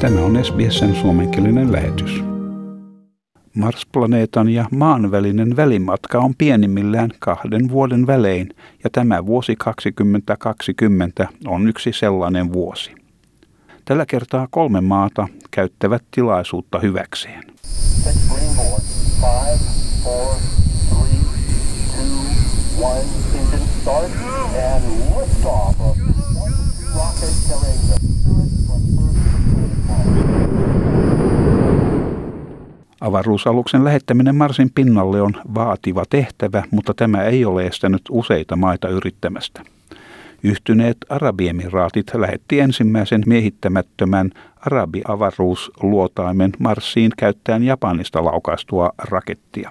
Tämä on SBSn suomenkielinen lähetys. Mars-planeetan ja maan välinen välimatka on pienimmillään kahden vuoden välein, ja tämä vuosi 2020 on yksi sellainen vuosi. Tällä kertaa kolme maata käyttävät tilaisuutta hyväkseen. Five, four, three, two, one, start, and liftoff of rocket Avaruusaluksen lähettäminen Marsin pinnalle on vaativa tehtävä, mutta tämä ei ole estänyt useita maita yrittämästä. Yhtyneet Arabiemiraatit lähetti ensimmäisen miehittämättömän arabiavaruusluotaimen Marsiin käyttäen Japanista laukaistua rakettia.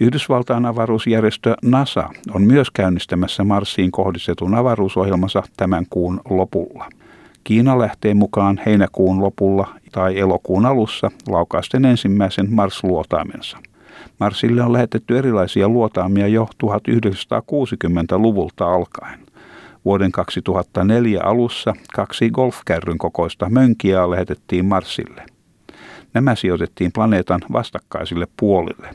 Yhdysvaltain avaruusjärjestö NASA on myös käynnistämässä Marsiin kohdistetun avaruusohjelmansa tämän kuun lopulla. Kiina lähtee mukaan heinäkuun lopulla tai elokuun alussa laukausten ensimmäisen Mars-luotaamensa. Marsille on lähetetty erilaisia luotaamia jo 1960-luvulta alkaen. Vuoden 2004 alussa kaksi golfkärryn kokoista mönkiä lähetettiin Marsille. Nämä sijoitettiin planeetan vastakkaisille puolille.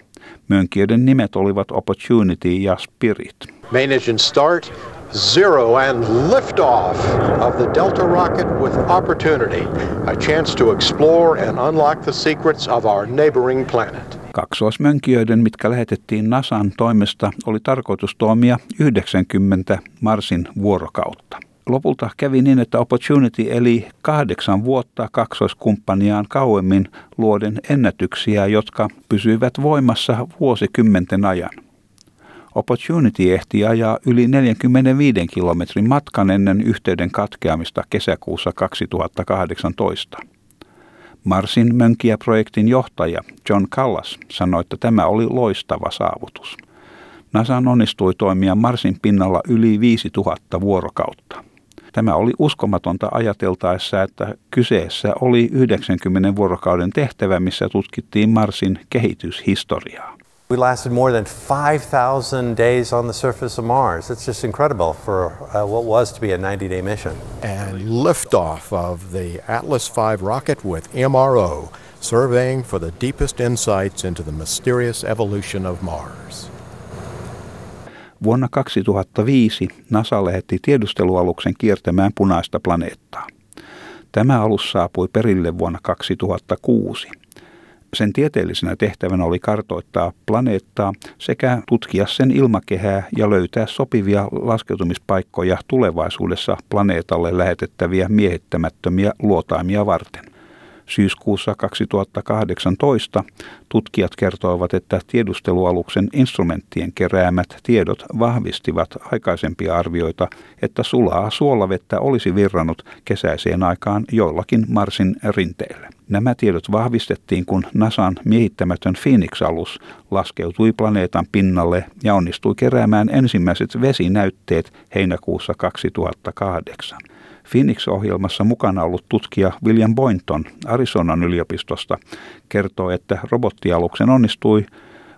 Mönkijöiden nimet olivat Opportunity ja Spirit. Main engine start, zero and liftoff of the Delta rocket with opportunity, a chance to explore and unlock the secrets of our neighboring planet. Kaksoismönkijöiden, mitkä lähetettiin NASAn toimesta, oli tarkoitus toimia 90 Marsin vuorokautta. Lopulta kävi niin, että Opportunity eli kahdeksan vuotta kaksoiskumppaniaan kauemmin luoden ennätyksiä, jotka pysyivät voimassa vuosikymmenten ajan. Opportunity ehti ajaa yli 45 kilometrin matkan ennen yhteyden katkeamista kesäkuussa 2018. Marsin mönkiä-projektin johtaja John Callas sanoi, että tämä oli loistava saavutus. NASA onnistui toimia Marsin pinnalla yli 5000 vuorokautta. Tämä oli uskomatonta ajateltaessa, että kyseessä oli 90 vuorokauden tehtävä, missä tutkittiin Marsin kehityshistoriaa. We lasted more than 5,000 days on the surface of Mars. It's just incredible for uh, what was to be a 90 day mission. And liftoff of the Atlas V rocket with MRO, surveying for the deepest insights into the mysterious evolution of Mars. Vuonna 2005 NASA lähetti tiedustelualuksen kiertämään punaista planeettaa. Tämä alus saapui perille vuonna 2006. Sen tieteellisenä tehtävänä oli kartoittaa planeettaa sekä tutkia sen ilmakehää ja löytää sopivia laskeutumispaikkoja tulevaisuudessa planeetalle lähetettäviä miehittämättömiä luotaimia varten. Syyskuussa 2018 tutkijat kertoivat, että tiedustelualuksen instrumenttien keräämät tiedot vahvistivat aikaisempia arvioita, että sulaa suolavettä olisi virrannut kesäiseen aikaan joillakin Marsin rinteillä. Nämä tiedot vahvistettiin, kun NASAn miehittämätön Phoenix-alus laskeutui planeetan pinnalle ja onnistui keräämään ensimmäiset vesinäytteet heinäkuussa 2008. Phoenix-ohjelmassa mukana ollut tutkija William Boynton Arizonan yliopistosta kertoo, että robottialuksen onnistui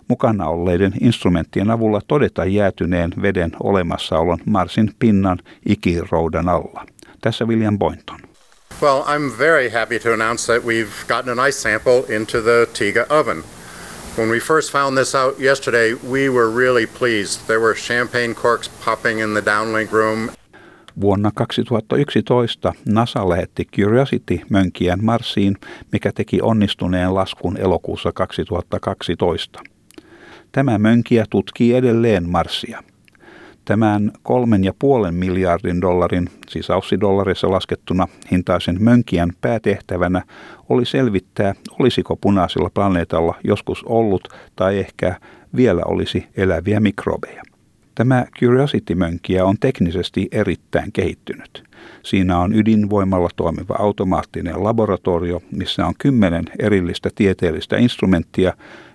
mukana olleiden instrumenttien avulla todeta jäätyneen veden olemassaolon Marsin pinnan ikiroudan alla. Tässä William Boynton. Well, I'm very happy to announce that we've gotten an ice sample into the Tiga oven. When we first found this out yesterday, we were really pleased. There were champagne corks popping in the downlink room. Vuonna 2011 NASA lähetti Curiosity-mönkijän Marsiin, mikä teki onnistuneen laskun elokuussa 2012. Tämä mönkiä tutkii edelleen Marsia. Tämän kolmen ja puolen miljardin dollarin, siis aussidollareissa laskettuna hintaisen mönkijän päätehtävänä oli selvittää, olisiko punaisella planeetalla joskus ollut tai ehkä vielä olisi eläviä mikrobeja. Tämä Curiosity-mönkiä on teknisesti erittäin kehittynyt. Siinä on ydinvoimalla toimiva automaattinen laboratorio, missä on kymmenen erillistä tieteellistä instrumenttia,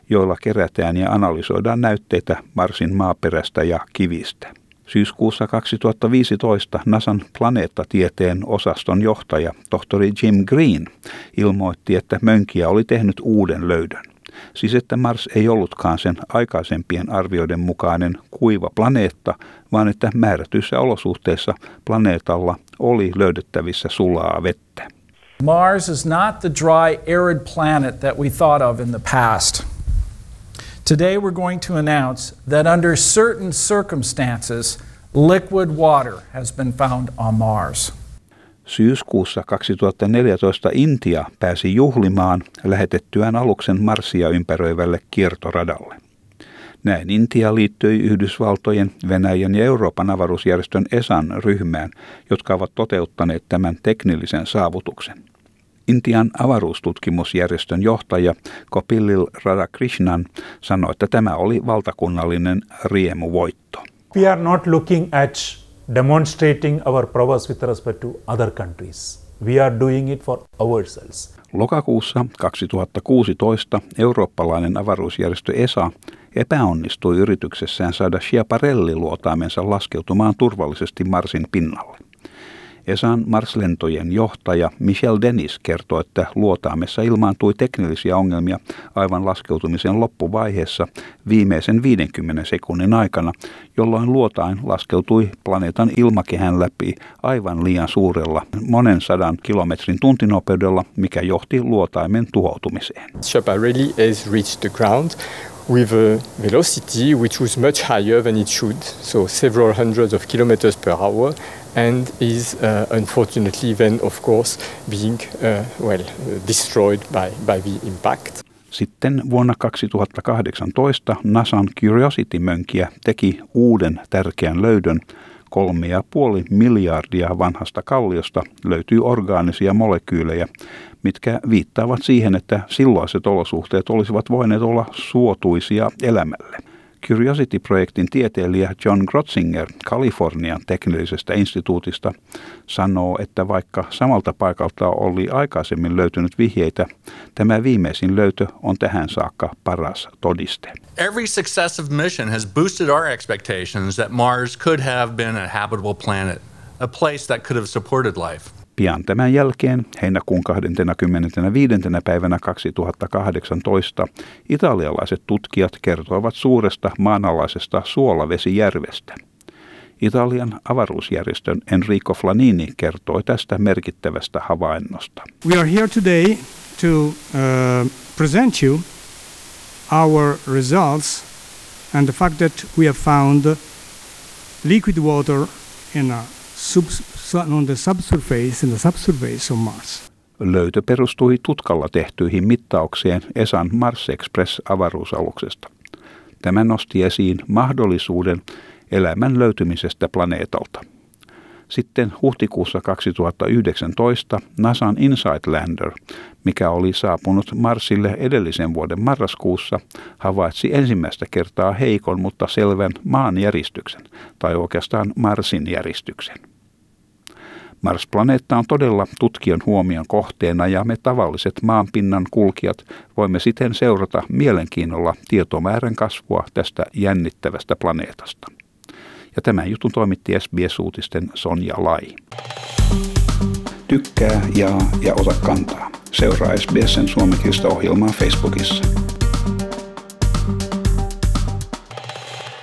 joilla kerätään ja analysoidaan näytteitä Marsin maaperästä ja kivistä. Syyskuussa 2015 NASAn planeettatieteen osaston johtaja, tohtori Jim Green, ilmoitti, että mönkiä oli tehnyt uuden löydön. Siis että Mars ei ollutkaan sen aikaisempien arvioiden mukainen kuiva planeetta, vaan että määrätyissä olosuhteissa planeetalla oli löydettävissä sulaa vettä. Mars is not the dry, arid planet that we thought of in the past. Today we're going to announce that under certain circumstances, liquid water has been found on Mars. Syyskuussa 2014 Intia pääsi juhlimaan lähetettyään aluksen Marsia ympäröivälle kiertoradalle. Näin Intia liittyi Yhdysvaltojen, Venäjän ja Euroopan avaruusjärjestön ESAN ryhmään, jotka ovat toteuttaneet tämän teknillisen saavutuksen. Intian avaruustutkimusjärjestön johtaja Kopillil Radhakrishnan sanoi, että tämä oli valtakunnallinen riemuvoitto. We are not looking at demonstrating our prowess with respect to other countries. We are doing it for ourselves. Lokakuussa 2016 eurooppalainen avaruusjärjestö ESA epäonnistui yrityksessään saada Schiaparelli-luotaamensa laskeutumaan turvallisesti Marsin pinnalle. ESAn Mars-lentojen johtaja Michel Dennis kertoo, että luotaamessa ilmaantui teknillisiä ongelmia aivan laskeutumisen loppuvaiheessa viimeisen 50 sekunnin aikana, jolloin luotain laskeutui planeetan ilmakehän läpi aivan liian suurella monen sadan kilometrin tuntinopeudella, mikä johti luotaimen tuhoutumiseen. Schiaparelli has reached the ground with a velocity which was much higher than it should, so several hundreds of kilometers per hour, and is uh, unfortunately then, of course, being uh, well destroyed by, by the impact. Sitten vuonna 2018 NASAn Curiosity-mönkiä teki uuden tärkeän löydön. Kolme ja puoli miljardia vanhasta kalliosta löytyy orgaanisia molekyylejä, mitkä viittaavat siihen, että silloiset olosuhteet olisivat voineet olla suotuisia elämälle. Curiosity-projektin tieteilijä John Grotzinger Kalifornian teknillisestä instituutista sanoo, että vaikka samalta paikalta oli aikaisemmin löytynyt vihjeitä, tämä viimeisin löytö on tähän saakka paras todiste. Every successive mission has boosted our expectations that Mars could have been a habitable planet, a place that could have supported life. Pian tämän jälkeen, heinäkuun 25. päivänä 2018, italialaiset tutkijat kertoivat suuresta maanalaisesta suolavesijärvestä. Italian avaruusjärjestön Enrico Flanini kertoi tästä merkittävästä havainnosta. We are here today to uh, present you our results and the fact that we have found liquid water in a on the subsurface, the subsurface of Mars. Löytö perustui tutkalla tehtyihin mittaukseen ESAn Mars Express-avaruusaluksesta. Tämä nosti esiin mahdollisuuden elämän löytymisestä planeetalta. Sitten huhtikuussa 2019 NASAn Insight Lander, mikä oli saapunut Marsille edellisen vuoden marraskuussa, havaitsi ensimmäistä kertaa heikon, mutta selvän maanjäristyksen, tai oikeastaan Marsin järistyksen. Mars-planeetta on todella tutkijan huomion kohteena ja me tavalliset maanpinnan kulkijat voimme siten seurata mielenkiinnolla tietomäärän kasvua tästä jännittävästä planeetasta. Ja tämän jutun toimitti SBS-uutisten Sonja Lai. Tykkää, jaa ja ota kantaa. Seuraa SBSn suomenkielistä ohjelmaa Facebookissa.